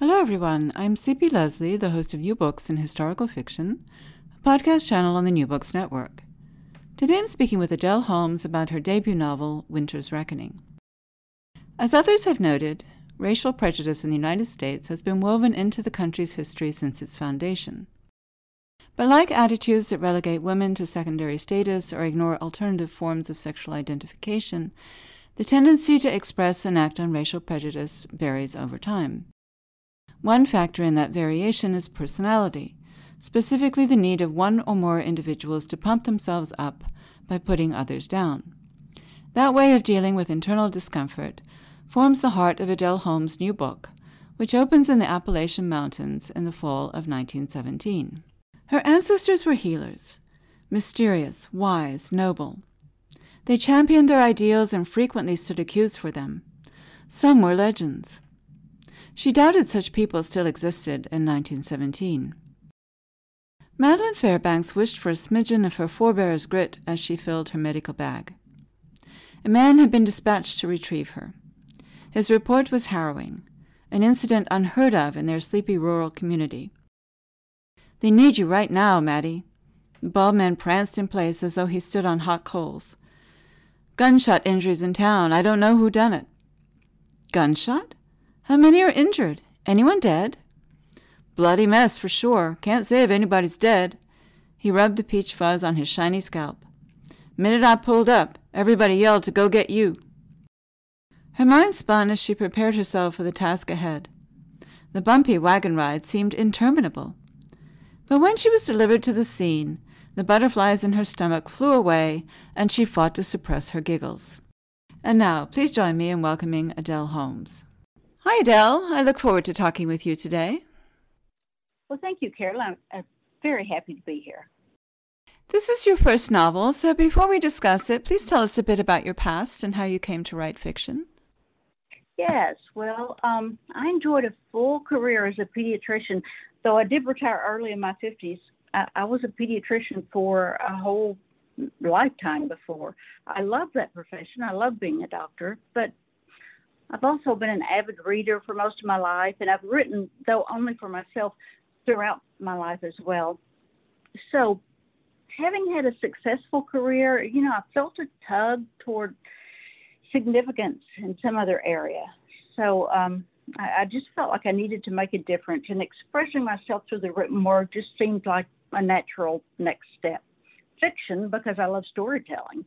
Hello, everyone. I'm C.P. Lesley, the host of New Books in Historical Fiction, a podcast channel on the New Books Network. Today I'm speaking with Adele Holmes about her debut novel, Winter's Reckoning. As others have noted, racial prejudice in the United States has been woven into the country's history since its foundation. But like attitudes that relegate women to secondary status or ignore alternative forms of sexual identification, the tendency to express and act on racial prejudice varies over time. One factor in that variation is personality, specifically the need of one or more individuals to pump themselves up by putting others down. That way of dealing with internal discomfort forms the heart of Adele Holmes' new book, which opens in the Appalachian Mountains in the fall of 1917. Her ancestors were healers, mysterious, wise, noble. They championed their ideals and frequently stood accused for them. Some were legends. She doubted such people still existed in 1917. Madeline Fairbanks wished for a smidgen of her forebear's grit as she filled her medical bag. A man had been dispatched to retrieve her. His report was harrowing, an incident unheard of in their sleepy rural community. They need you right now, Maddie. The bald man pranced in place as though he stood on hot coals. Gunshot injuries in town. I don't know who done it. Gunshot? How many are injured? Anyone dead? Bloody mess for sure. Can't say if anybody's dead. He rubbed the peach fuzz on his shiny scalp. Minute I pulled up, everybody yelled to go get you. Her mind spun as she prepared herself for the task ahead. The bumpy wagon ride seemed interminable. But when she was delivered to the scene, the butterflies in her stomach flew away, and she fought to suppress her giggles. And now, please join me in welcoming Adele Holmes. Hi, Adele. I look forward to talking with you today. Well, thank you, Carol. I'm, I'm very happy to be here. This is your first novel, so before we discuss it, please tell us a bit about your past and how you came to write fiction. Yes, well, um, I enjoyed a full career as a pediatrician, though I did retire early in my 50s. I, I was a pediatrician for a whole lifetime before. I love that profession. I love being a doctor, but I've also been an avid reader for most of my life, and I've written, though only for myself, throughout my life as well. So, having had a successful career, you know, I felt a tug toward significance in some other area. So, um, I, I just felt like I needed to make a difference, and expressing myself through the written word just seemed like a natural next step. Fiction, because I love storytelling.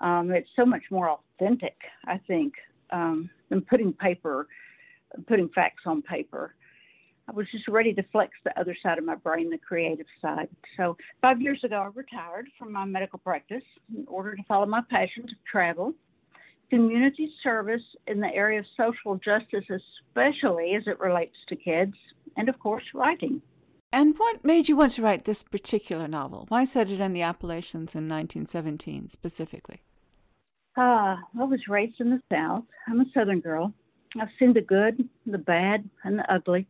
Um, it's so much more authentic, I think, um, than putting paper, putting facts on paper. I was just ready to flex the other side of my brain, the creative side. So five years ago, I retired from my medical practice in order to follow my passion to travel, community service in the area of social justice, especially as it relates to kids, and of course, writing. And what made you want to write this particular novel? Why set it in the Appalachians in 1917 specifically? Uh, I was raised in the South. I'm a Southern girl. I've seen the good, the bad, and the ugly.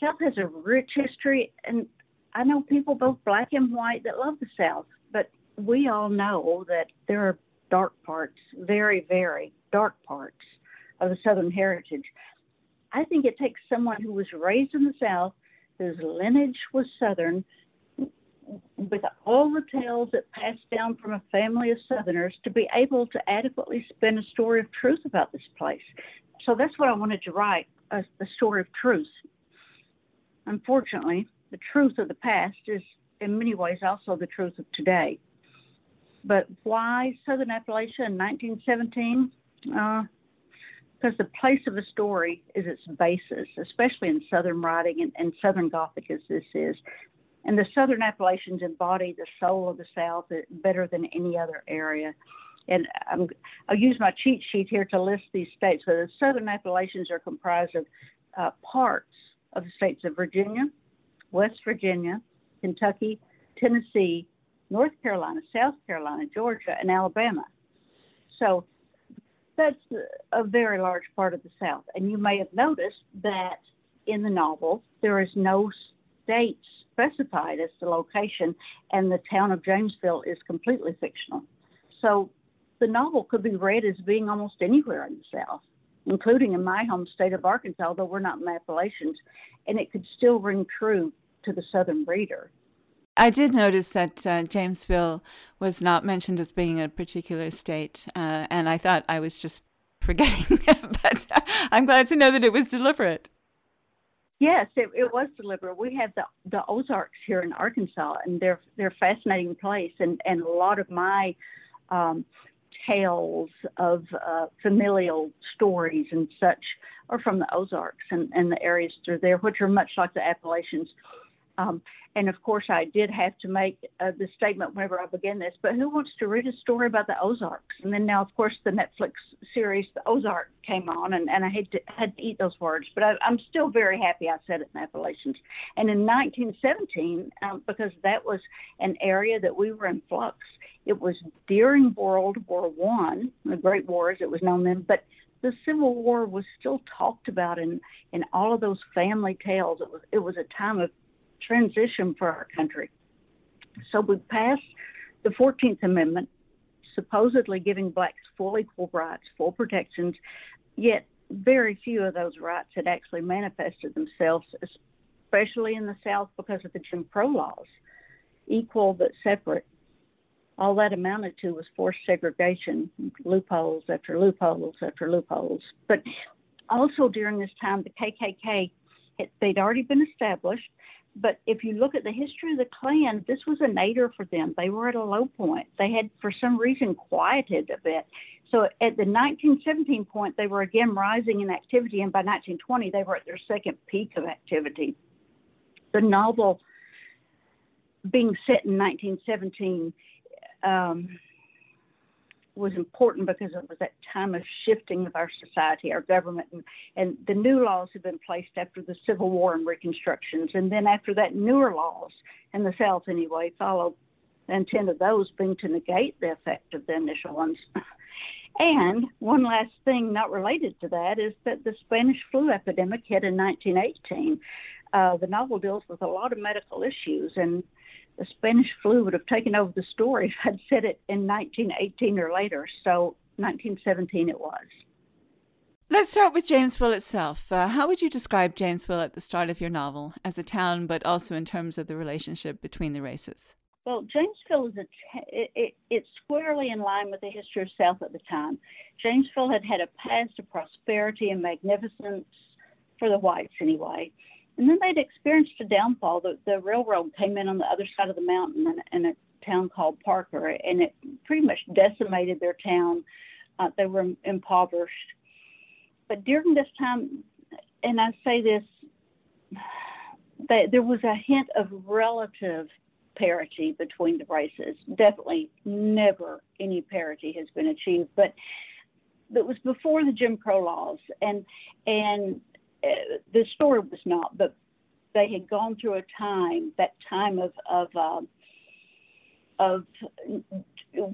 South has a rich history, and I know people, both black and white, that love the South. But we all know that there are dark parts, very, very dark parts of the Southern heritage. I think it takes someone who was raised in the South, whose lineage was Southern, with all the tales that passed down from a family of Southerners to be able to adequately spin a story of truth about this place. So that's what I wanted to write a, a story of truth. Unfortunately, the truth of the past is in many ways also the truth of today. But why Southern Appalachia in 1917? Uh, because the place of a story is its basis, especially in Southern writing and, and Southern Gothic as this is. And the Southern Appalachians embody the soul of the South better than any other area. and I'm, I'll use my cheat sheet here to list these states. So the Southern Appalachians are comprised of uh, parts of the states of Virginia, West Virginia, Kentucky, Tennessee, North Carolina, South Carolina, Georgia, and Alabama. So that's a very large part of the South. And you may have noticed that in the novel, there is no state specified as the location, and the town of Jamesville is completely fictional. So the novel could be read as being almost anywhere in the South, including in my home state of Arkansas, although we're not in the Appalachians, and it could still ring true to the Southern reader. I did notice that uh, Jamesville was not mentioned as being a particular state, uh, and I thought I was just forgetting, but I'm glad to know that it was deliberate. Yes, it, it was deliberate. We have the the Ozarks here in Arkansas, and they're they're a fascinating place, and and a lot of my um, tales of uh, familial stories and such are from the Ozarks and, and the areas through there, which are much like the Appalachians. Um, and of course, I did have to make uh, the statement whenever I began this, but who wants to read a story about the Ozarks? And then now, of course, the Netflix series, The Ozark, came on, and, and I had to, had to eat those words, but I, am still very happy I said it in Appalachians. And in 1917, um, because that was an area that we were in flux, it was during World War One, the Great War as it was known then, but the Civil War was still talked about in, in all of those family tales. It was it was a time of transition for our country. So we passed the 14th Amendment, supposedly giving blacks full equal rights, full protections, yet very few of those rights had actually manifested themselves, especially in the South because of the Jim Crow laws. Equal but separate. All that amounted to was forced segregation, loopholes after loopholes after loopholes. But also during this time, the KKK, they'd already been established. But if you look at the history of the Klan, this was a nadir for them. They were at a low point. They had, for some reason, quieted a bit. So at the 1917 point, they were again rising in activity, and by 1920, they were at their second peak of activity. The novel, being set in 1917, um, was important because it was that time of shifting of our society, our government, and, and the new laws had been placed after the Civil War and Reconstructions. And then after that, newer laws in the South, anyway, followed. The intent of those being to negate the effect of the initial ones. And one last thing not related to that is that the Spanish flu epidemic hit in 1918. Uh, the novel deals with a lot of medical issues, and the Spanish flu would have taken over the story if I'd said it in 1918 or later. So 1917 it was. Let's start with Jamesville itself. Uh, how would you describe Jamesville at the start of your novel as a town, but also in terms of the relationship between the races? Well, Jamesville is a t- it, it, it's squarely in line with the history of South at the time. Jamesville had had a past of prosperity and magnificence for the whites, anyway. And then they'd experienced a downfall. The, the railroad came in on the other side of the mountain in, in a town called Parker, and it pretty much decimated their town. Uh, they were impoverished. But during this time, and I say this, that there was a hint of relative parity between the races. Definitely never any parity has been achieved, but it was before the Jim Crow laws, and and the story was not, but they had gone through a time, that time of of uh, of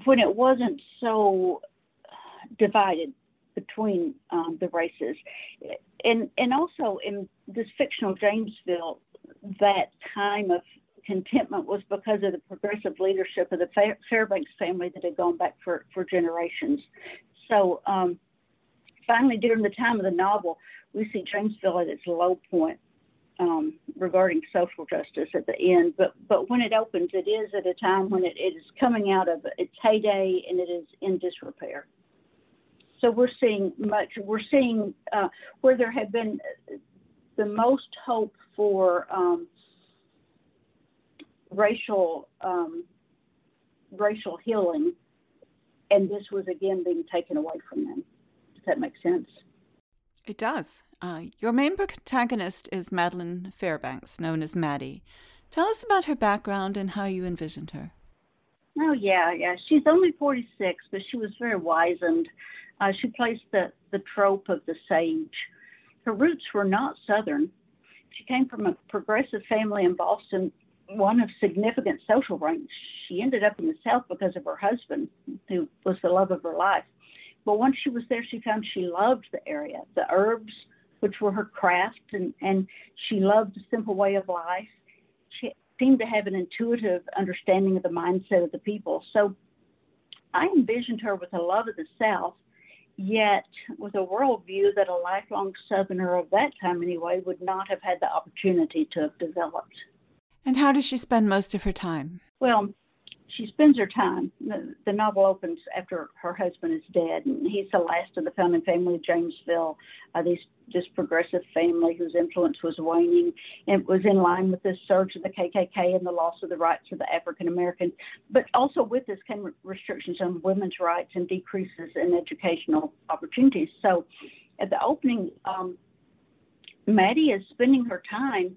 when it wasn't so divided between um, the races, and and also in this fictional Jamesville, that time of contentment was because of the progressive leadership of the Fairbanks family that had gone back for for generations. So. Um, finally, during the time of the novel, we see Jamesville at its low point um, regarding social justice at the end. But but when it opens, it is at a time when it, it is coming out of its heyday and it is in disrepair. So we're seeing much. We're seeing uh, where there had been the most hope for um, racial um, racial healing, and this was again being taken away from them. Does that make sense? It does. Uh, your main protagonist is Madeline Fairbanks, known as Maddie. Tell us about her background and how you envisioned her. Oh yeah, yeah. She's only 46, but she was very wizened. Uh, she plays the the trope of the sage. Her roots were not Southern. She came from a progressive family in Boston, one of significant social rank. She ended up in the South because of her husband, who was the love of her life. But once she was there, she found she loved the area, the herbs, which were her craft, and, and she loved the simple way of life. She seemed to have an intuitive understanding of the mindset of the people. So I envisioned her with a love of the South, yet with a worldview that a lifelong Southerner of that time, anyway, would not have had the opportunity to have developed. And how does she spend most of her time? Well, she spends her time. The, the, novel opens after her husband is dead, and he's the last of the founding family of Jamesville. Uh, these, this progressive family whose influence was waning, and it was in line with the surge of the KKK and the loss of the rights of the African Americans. But also with this came restrictions on women's rights and decreases in educational opportunities. So, at the opening, um, Maddie is spending her time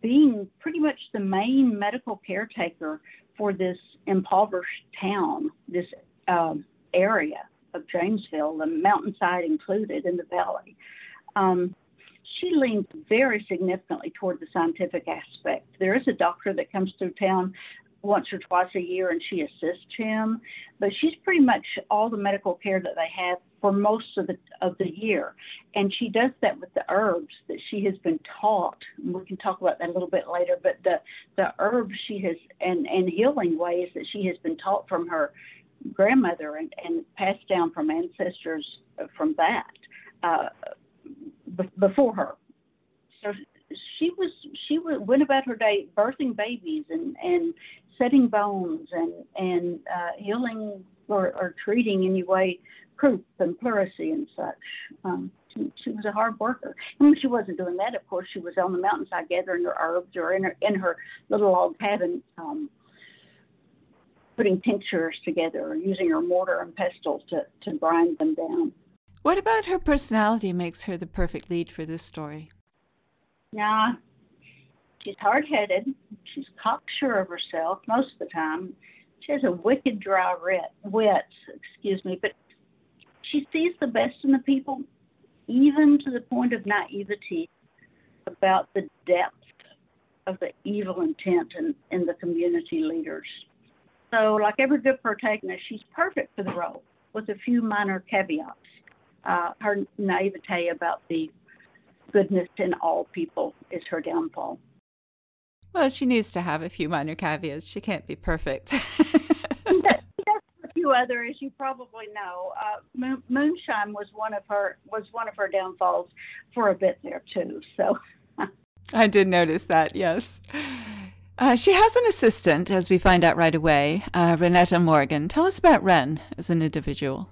being pretty much the main medical caretaker for this impoverished town, this um, area of Jamesville, the mountainside included in the valley. Um, she leans very significantly toward the scientific aspect. There is a doctor that comes through town once or twice a year and she assists him, but she's pretty much all the medical care that they have for most of the of the year. And she does that with the herbs that she has been taught. We can talk about that a little bit later, but the the herbs she has and, and healing ways that she has been taught from her grandmother and, and passed down from ancestors from that uh, b- before her. So she was she went about her day birthing babies and and setting bones and and uh, healing or, or treating anyway croup and pleurisy and such. Um, she, she, was a hard worker. And when she wasn't doing that, of course, she was on the mountainside gathering her herbs or in her in her little log cabin. Um, putting tinctures together or using her mortar and pestle to, to grind them down. What about her personality makes her the perfect lead for this story? Nah, she's hard headed. She's cocksure of herself most of the time. She has a wicked dry wit, wit, excuse me, but she sees the best in the people, even to the point of naivety about the depth of the evil intent in, in the community leaders. So, like every good protagonist, she's perfect for the role with a few minor caveats. Uh, her naivete about the goodness in all people is her downfall. Well, she needs to have a few minor caveats. She can't be perfect. Yes, a few other, as you probably know. Uh, moonshine was one of her was one of her downfalls for a bit there too. So I did notice that. Yes. Uh, she has an assistant, as we find out right away, uh, Renetta Morgan. Tell us about Ren as an individual.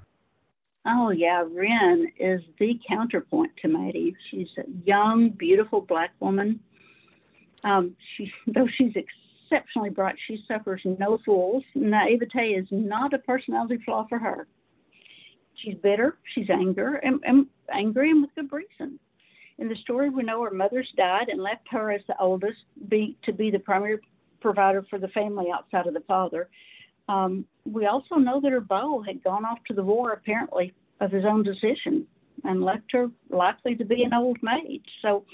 Oh, yeah. Ren is the counterpoint to Maddie. She's a young, beautiful black woman um, she, though she's exceptionally bright, she suffers no fools. Naivete is not a personality flaw for her. She's bitter, she's anger, and, and angry, and with good reason. In the story, we know her mother's died and left her as the oldest be, to be the primary provider for the family outside of the father. Um, we also know that her beau had gone off to the war, apparently of his own decision, and left her likely to be an old maid. So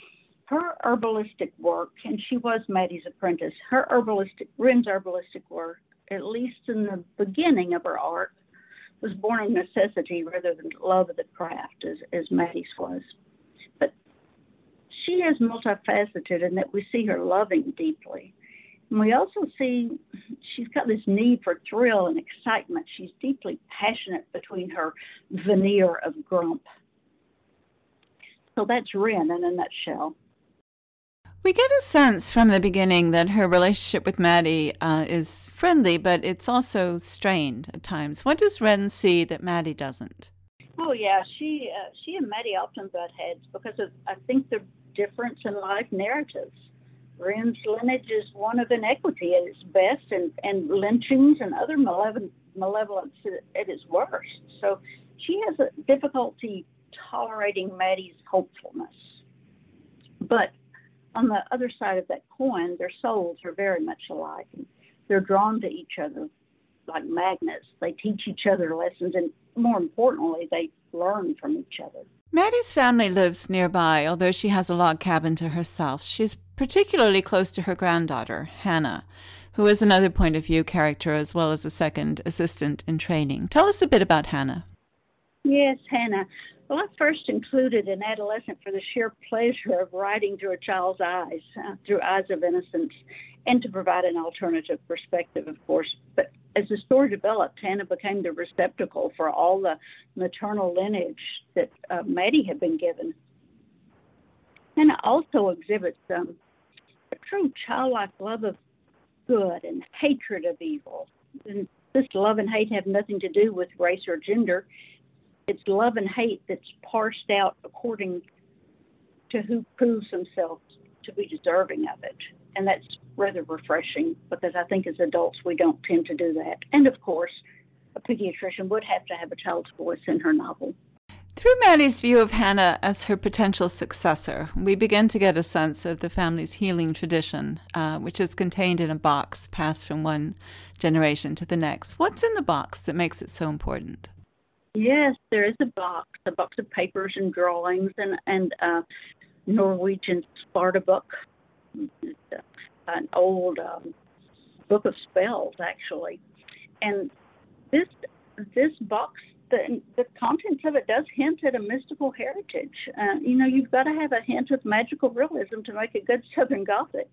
her herbalistic work, and she was Maddie's apprentice, her herbalistic, Ren's herbalistic work, at least in the beginning of her art, was born of necessity rather than love of the craft, as, as Maddie's was. But she is multifaceted in that we see her loving deeply. And we also see she's got this need for thrill and excitement. She's deeply passionate between her veneer of grump. So that's Ren in a nutshell. We get a sense from the beginning that her relationship with Maddie uh, is friendly, but it's also strained at times. What does Ren see that Maddie doesn't? Oh yeah, she uh, she and Maddie often butt heads because of I think the difference in life narratives. Ren's lineage is one of inequity at its best, and, and lynchings and other malevolence at its worst. So she has a difficulty tolerating Maddie's hopefulness. But on the other side of that coin, their souls are very much alike. And they're drawn to each other like magnets. They teach each other lessons, and more importantly, they learn from each other. Maddie's family lives nearby, although she has a log cabin to herself. She's particularly close to her granddaughter, Hannah, who is another point of view character as well as a second assistant in training. Tell us a bit about Hannah. Yes, Hannah. Well, I first included an adolescent for the sheer pleasure of writing through a child's eyes, uh, through eyes of innocence, and to provide an alternative perspective, of course. But as the story developed, Hannah became the receptacle for all the maternal lineage that uh, Maddie had been given. Hannah also exhibits um, a true childlike love of good and hatred of evil. And this love and hate have nothing to do with race or gender it's love and hate that's parsed out according to who proves themselves to be deserving of it. And that's rather refreshing because I think as adults we don't tend to do that. And of course, a pediatrician would have to have a child's voice in her novel. Through Maddie's view of Hannah as her potential successor, we begin to get a sense of the family's healing tradition, uh, which is contained in a box passed from one generation to the next. What's in the box that makes it so important? Yes, there is a box, a box of papers and drawings, and and uh, Norwegian svartebok, an old um, book of spells actually, and this this box the the contents of it does hint at a mystical heritage. Uh, you know, you've got to have a hint of magical realism to make a good Southern Gothic.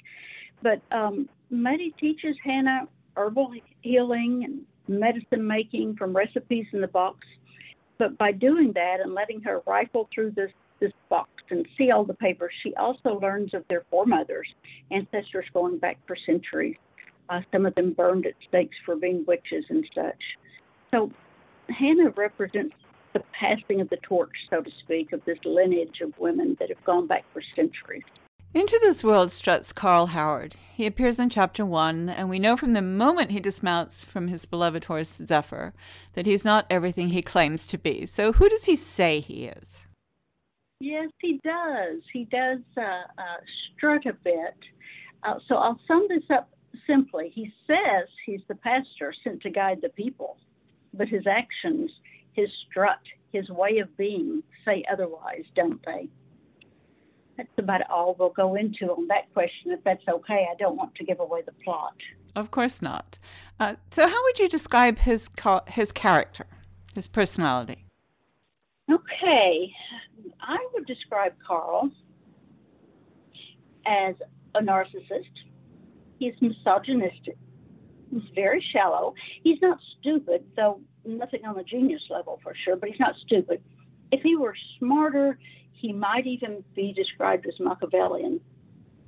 But um, Maddie teaches Hannah herbal healing and medicine making from recipes in the box but by doing that and letting her rifle through this this box and see all the papers, she also learns of their foremothers, ancestors going back for centuries. Uh, some of them burned at stakes for being witches and such. So Hannah represents the passing of the torch, so to speak, of this lineage of women that have gone back for centuries. Into this world struts Carl Howard. He appears in chapter one, and we know from the moment he dismounts from his beloved horse Zephyr that he's not everything he claims to be. So, who does he say he is? Yes, he does. He does uh, uh, strut a bit. Uh, so, I'll sum this up simply. He says he's the pastor sent to guide the people, but his actions, his strut, his way of being say otherwise, don't they? that's about all we'll go into on that question, if that's okay. I don't want to give away the plot. Of course not. Uh, so, how would you describe his his character, his personality? Okay, I describe Carl as a narcissist. He's misogynistic. He's very shallow. He's not stupid, though nothing on the genius level for sure, but he's not stupid. If he were smarter, he might even be described as Machiavellian,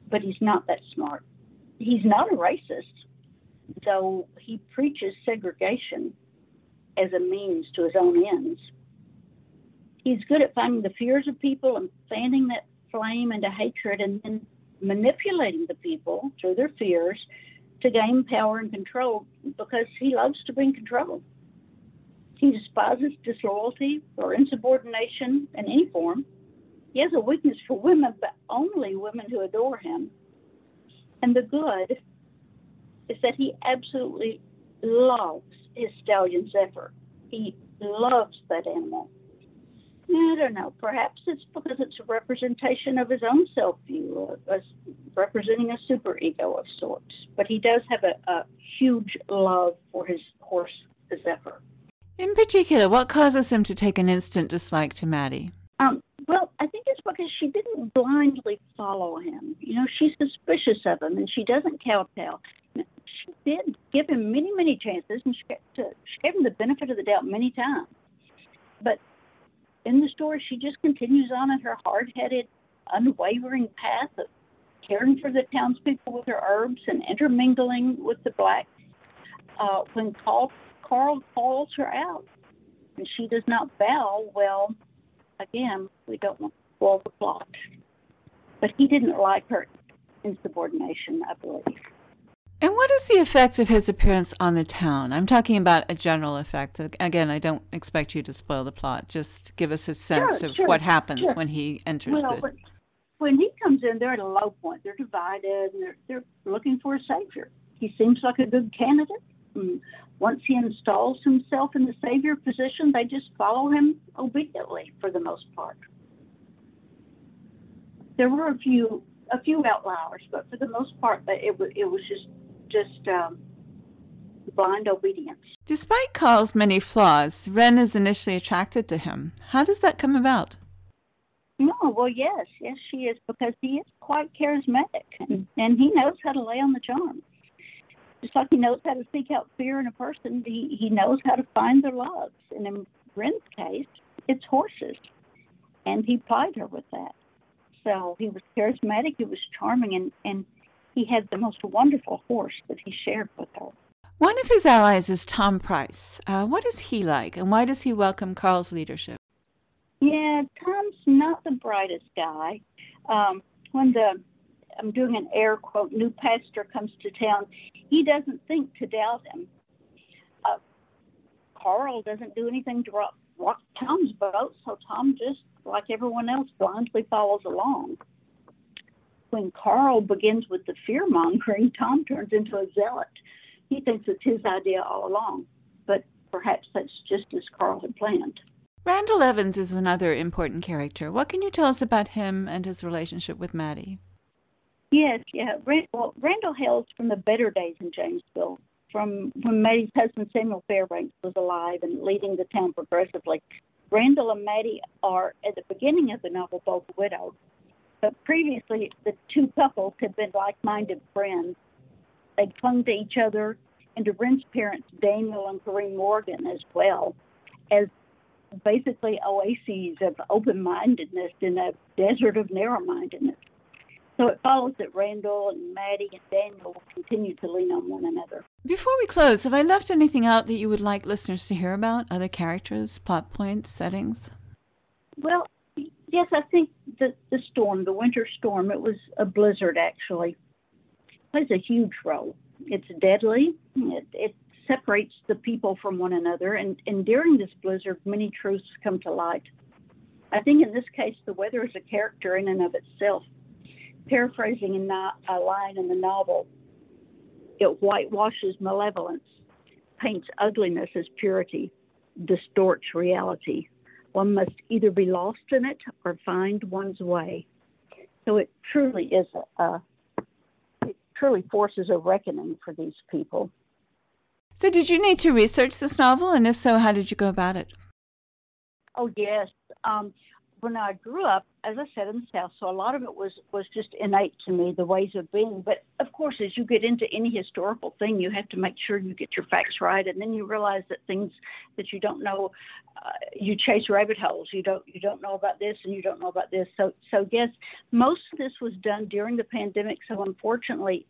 but he's not that smart. He's not a racist, though he preaches segregation as a means to his own ends. He's good at finding the fears of people and fanning that flame into hatred and then manipulating the people through their fears to gain power and control because he loves to bring control. He despises disloyalty or insubordination in any form. He has a weakness for women, but only women who adore him. And the good is that he absolutely loves his stallion Zephyr. He loves that animal. I don't know. Perhaps it's because it's a representation of his own self view, as representing a super ego of sorts. But he does have a, a huge love for his horse, the Zephyr. In particular, what causes him to take an instant dislike to Maddie? Um, well, I think it's because she didn't blindly follow him. You know, she's suspicious of him and she doesn't kowtow. She did give him many, many chances and she, she gave him the benefit of the doubt many times. But in the story, she just continues on in her hard headed, unwavering path of caring for the townspeople with her herbs and intermingling with the black. Uh, when Carl, Carl calls her out and she does not bow, well, again, we don't want to spoil the plot. But he didn't like her insubordination, I believe. And what is the effect of his appearance on the town? I'm talking about a general effect. Again, I don't expect you to spoil the plot. Just give us a sense sure, of sure, what happens sure. when he enters well, the. When, he comes in, they're at a low point. They're divided, and they're they're looking for a savior. He seems like a good candidate. And once he installs himself in the savior position, they just follow him obediently for the most part. There were a few a few outliers, but for the most part, it was it was just just um, blind obedience. Despite Carl's many flaws, Ren is initially attracted to him. How does that come about? No, well, yes, yes, she is because he is quite charismatic and, and he knows how to lay on the charm. Just like he knows how to seek out fear in a person, he, he knows how to find their loves. And in Ren's case, it's horses. And he plied her with that. So he was charismatic, he was charming, and, and he had the most wonderful horse that he shared with her. One of his allies is Tom Price. Uh, what is he like, and why does he welcome Carl's leadership? Yeah, Tom's not the brightest guy. Um, when the I'm doing an air quote new pastor comes to town, he doesn't think to doubt him. Uh, Carl doesn't do anything to rock, rock Tom's boat, so Tom just, like everyone else, blindly follows along. When Carl begins with the fear mongering, Tom turns into a zealot he thinks it's his idea all along, but perhaps that's just as Carl had planned. Randall Evans is another important character. What can you tell us about him and his relationship with Maddie? Yes, yeah. Well, Randall hails from the better days in Jamesville, from when Maddie's husband Samuel Fairbanks was alive and leading the town progressively. Randall and Maddie are, at the beginning of the novel, both widowed. But previously, the two couples had been like minded friends they clung to each other and to Ren's parents, Daniel and Corinne Morgan, as well, as basically oases of open mindedness in a desert of narrow mindedness. So it follows that Randall and Maddie and Daniel will continue to lean on one another. Before we close, have I left anything out that you would like listeners to hear about? Other characters, plot points, settings? Well, yes, I think the, the storm, the winter storm, it was a blizzard actually plays a huge role. It's deadly. It, it separates the people from one another, and, and during this blizzard, many truths come to light. I think in this case, the weather is a character in and of itself. Paraphrasing a, a line in the novel, it whitewashes malevolence, paints ugliness as purity, distorts reality. One must either be lost in it or find one's way. So it truly is a, a truly forces a reckoning for these people. So, did you need to research this novel? And if so, how did you go about it? Oh, yes. Um, when I grew up, as I said, in the South, so a lot of it was was just innate to me, the ways of being. But of course, as you get into any historical thing, you have to make sure you get your facts right, and then you realize that things that you don't know, uh, you chase rabbit holes. You don't you don't know about this, and you don't know about this. So so yes, most of this was done during the pandemic. So unfortunately,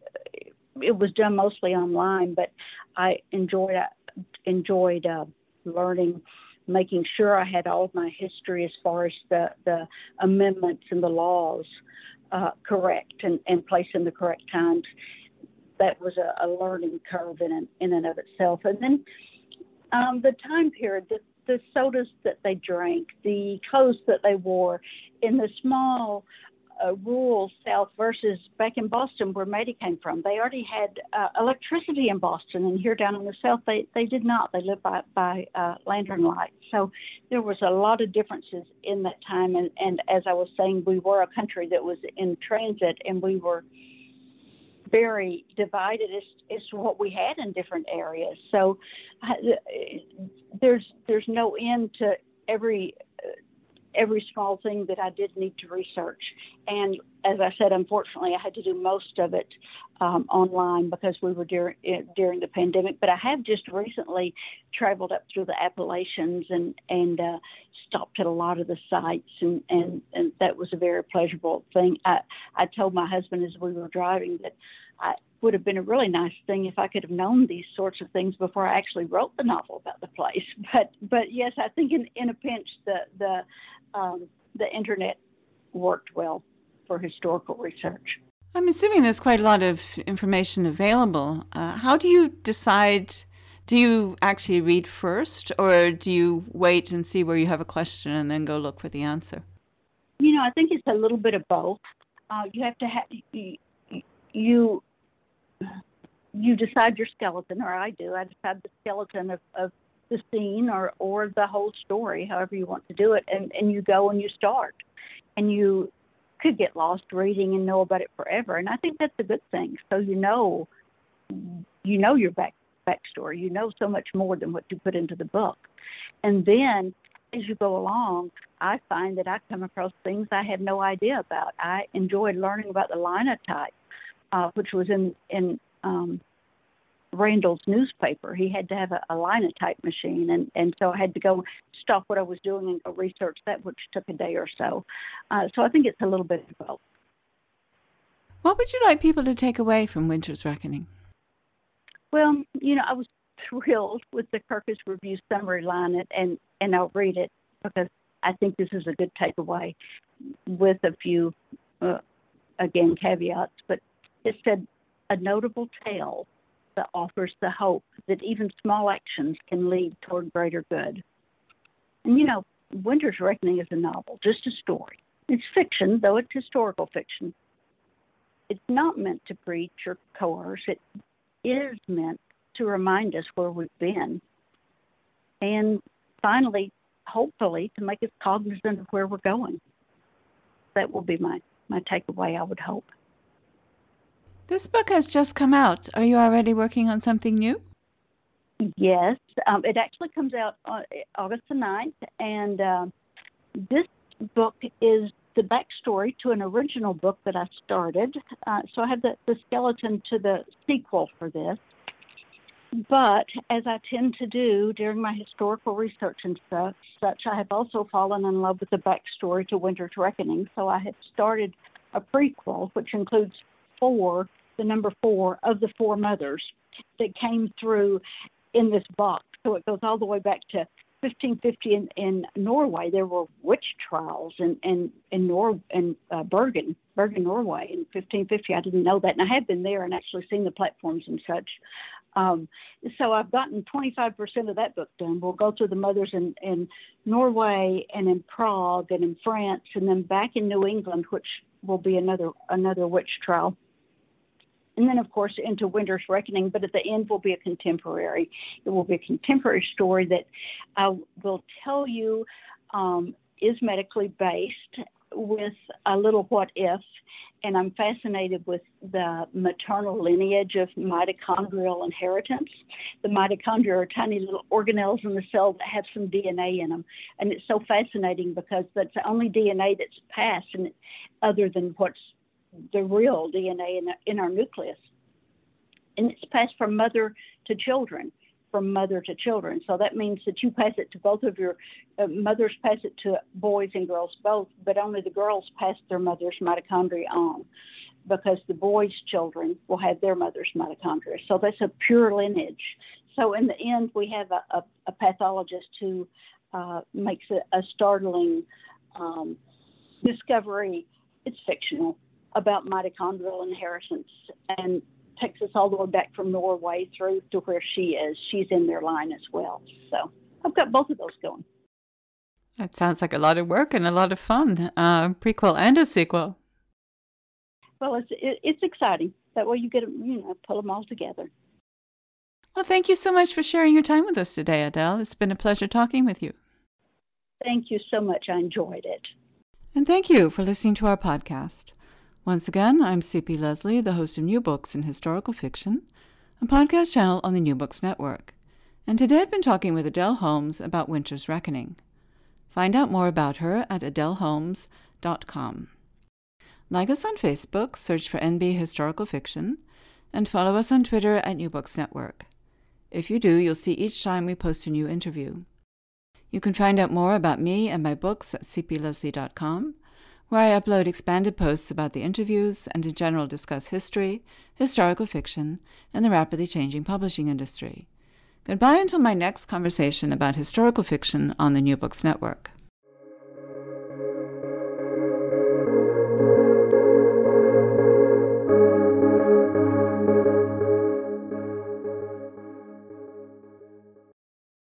it was done mostly online. But I enjoyed uh, enjoyed uh, learning making sure I had all of my history as far as the, the amendments and the laws uh, correct and, and placed in the correct times. That was a, a learning curve in, in and of itself. And then um, the time period, the, the sodas that they drank, the clothes that they wore, in the small uh, rural South versus back in Boston, where Maddie came from. They already had uh, electricity in Boston, and here down in the South, they, they did not. They lived by, by uh, lantern light. So there was a lot of differences in that time. And, and as I was saying, we were a country that was in transit, and we were very divided as, as to what we had in different areas. So uh, there's there's no end to every every small thing that I did need to research. And as I said, unfortunately, I had to do most of it um, online because we were during eh, during the pandemic. But I have just recently traveled up through the Appalachians and and uh, stopped at a lot of the sites, and, and and that was a very pleasurable thing. I I told my husband as we were driving that I would have been a really nice thing if I could have known these sorts of things before I actually wrote the novel about the place. But but yes, I think in, in a pinch the the um, the internet worked well for historical research. I'm assuming there's quite a lot of information available. Uh, how do you decide? Do you actually read first, or do you wait and see where you have a question and then go look for the answer? You know, I think it's a little bit of both. Uh, you have to have you, you you decide your skeleton, or I do. I decide the skeleton of, of the scene or or the whole story, however you want to do it, and and you go and you start, and you could get lost reading and know about it forever, and I think that's a good thing. So you know, you know your back backstory. You know so much more than what you put into the book, and then as you go along, I find that I come across things I had no idea about. I enjoyed learning about the linotype, uh, which was in in um, Randall's newspaper. He had to have a, a linotype machine, and, and so I had to go stop what I was doing and go research that, which took a day or so. Uh, so I think it's a little bit of both. What would you like people to take away from Winter's Reckoning? Well, you know, I was thrilled with the Kirkus Review summary line, and, and, and I'll read it because I think this is a good takeaway with a few, uh, again, caveats. But it said, a notable tale that offers the hope that even small actions can lead toward greater good. And you know, Winter's Reckoning is a novel, just a story. It's fiction, though it's historical fiction. It's not meant to preach or coerce. It is meant to remind us where we've been. And finally, hopefully, to make us cognizant of where we're going. That will be my, my takeaway, I would hope. This book has just come out. Are you already working on something new? Yes, um, it actually comes out on August the 9th, and uh, this book is the backstory to an original book that I started. Uh, so I have the, the skeleton to the sequel for this. But as I tend to do during my historical research and stuff, such, I have also fallen in love with the backstory to Winter's Reckoning. So I have started a prequel, which includes four, the number four of the four mothers that came through in this box. So it goes all the way back to 1550 in, in Norway. There were witch trials in in in, Nor in uh, Bergen, Bergen, Norway, in 1550. I didn't know that, and I have been there and actually seen the platforms and such. Um, so I've gotten 25% of that book done. We'll go through the mothers in, in Norway and in Prague and in France, and then back in New England, which will be another another witch trial and then of course into Winter's Reckoning. But at the end will be a contemporary. It will be a contemporary story that I will tell you um, is medically based with a little what if. And I'm fascinated with the maternal lineage of mitochondrial inheritance. The mitochondria are tiny little organelles in the cell that have some DNA in them. And it's so fascinating because that's the only DNA that's passed and other than what's the real DNA in, in our nucleus. And it's passed from mother to children, from mother to children. So that means that you pass it to both of your uh, mothers, pass it to boys and girls both, but only the girls pass their mother's mitochondria on because the boys' children will have their mother's mitochondria. So that's a pure lineage. So in the end, we have a, a, a pathologist who uh, makes a, a startling um, discovery. It's fictional about mitochondrial inheritance and takes us all the way back from Norway through to where she is. She's in their line as well. So I've got both of those going. That sounds like a lot of work and a lot of fun. Uh, prequel and a sequel. Well, it's it, it's exciting. That way you get you know pull them all together. Well, thank you so much for sharing your time with us today, Adele. It's been a pleasure talking with you. Thank you so much. I enjoyed it. And thank you for listening to our podcast. Once again, I'm C.P. Lesley, the host of New Books in Historical Fiction, a podcast channel on the New Books Network. And today I've been talking with Adele Holmes about Winter's Reckoning. Find out more about her at adeleholmes.com. Like us on Facebook, search for NB Historical Fiction, and follow us on Twitter at New Books Network. If you do, you'll see each time we post a new interview. You can find out more about me and my books at cplesley.com where I upload expanded posts about the interviews and in general discuss history, historical fiction, and the rapidly changing publishing industry. Goodbye until my next conversation about historical fiction on the New Books Network.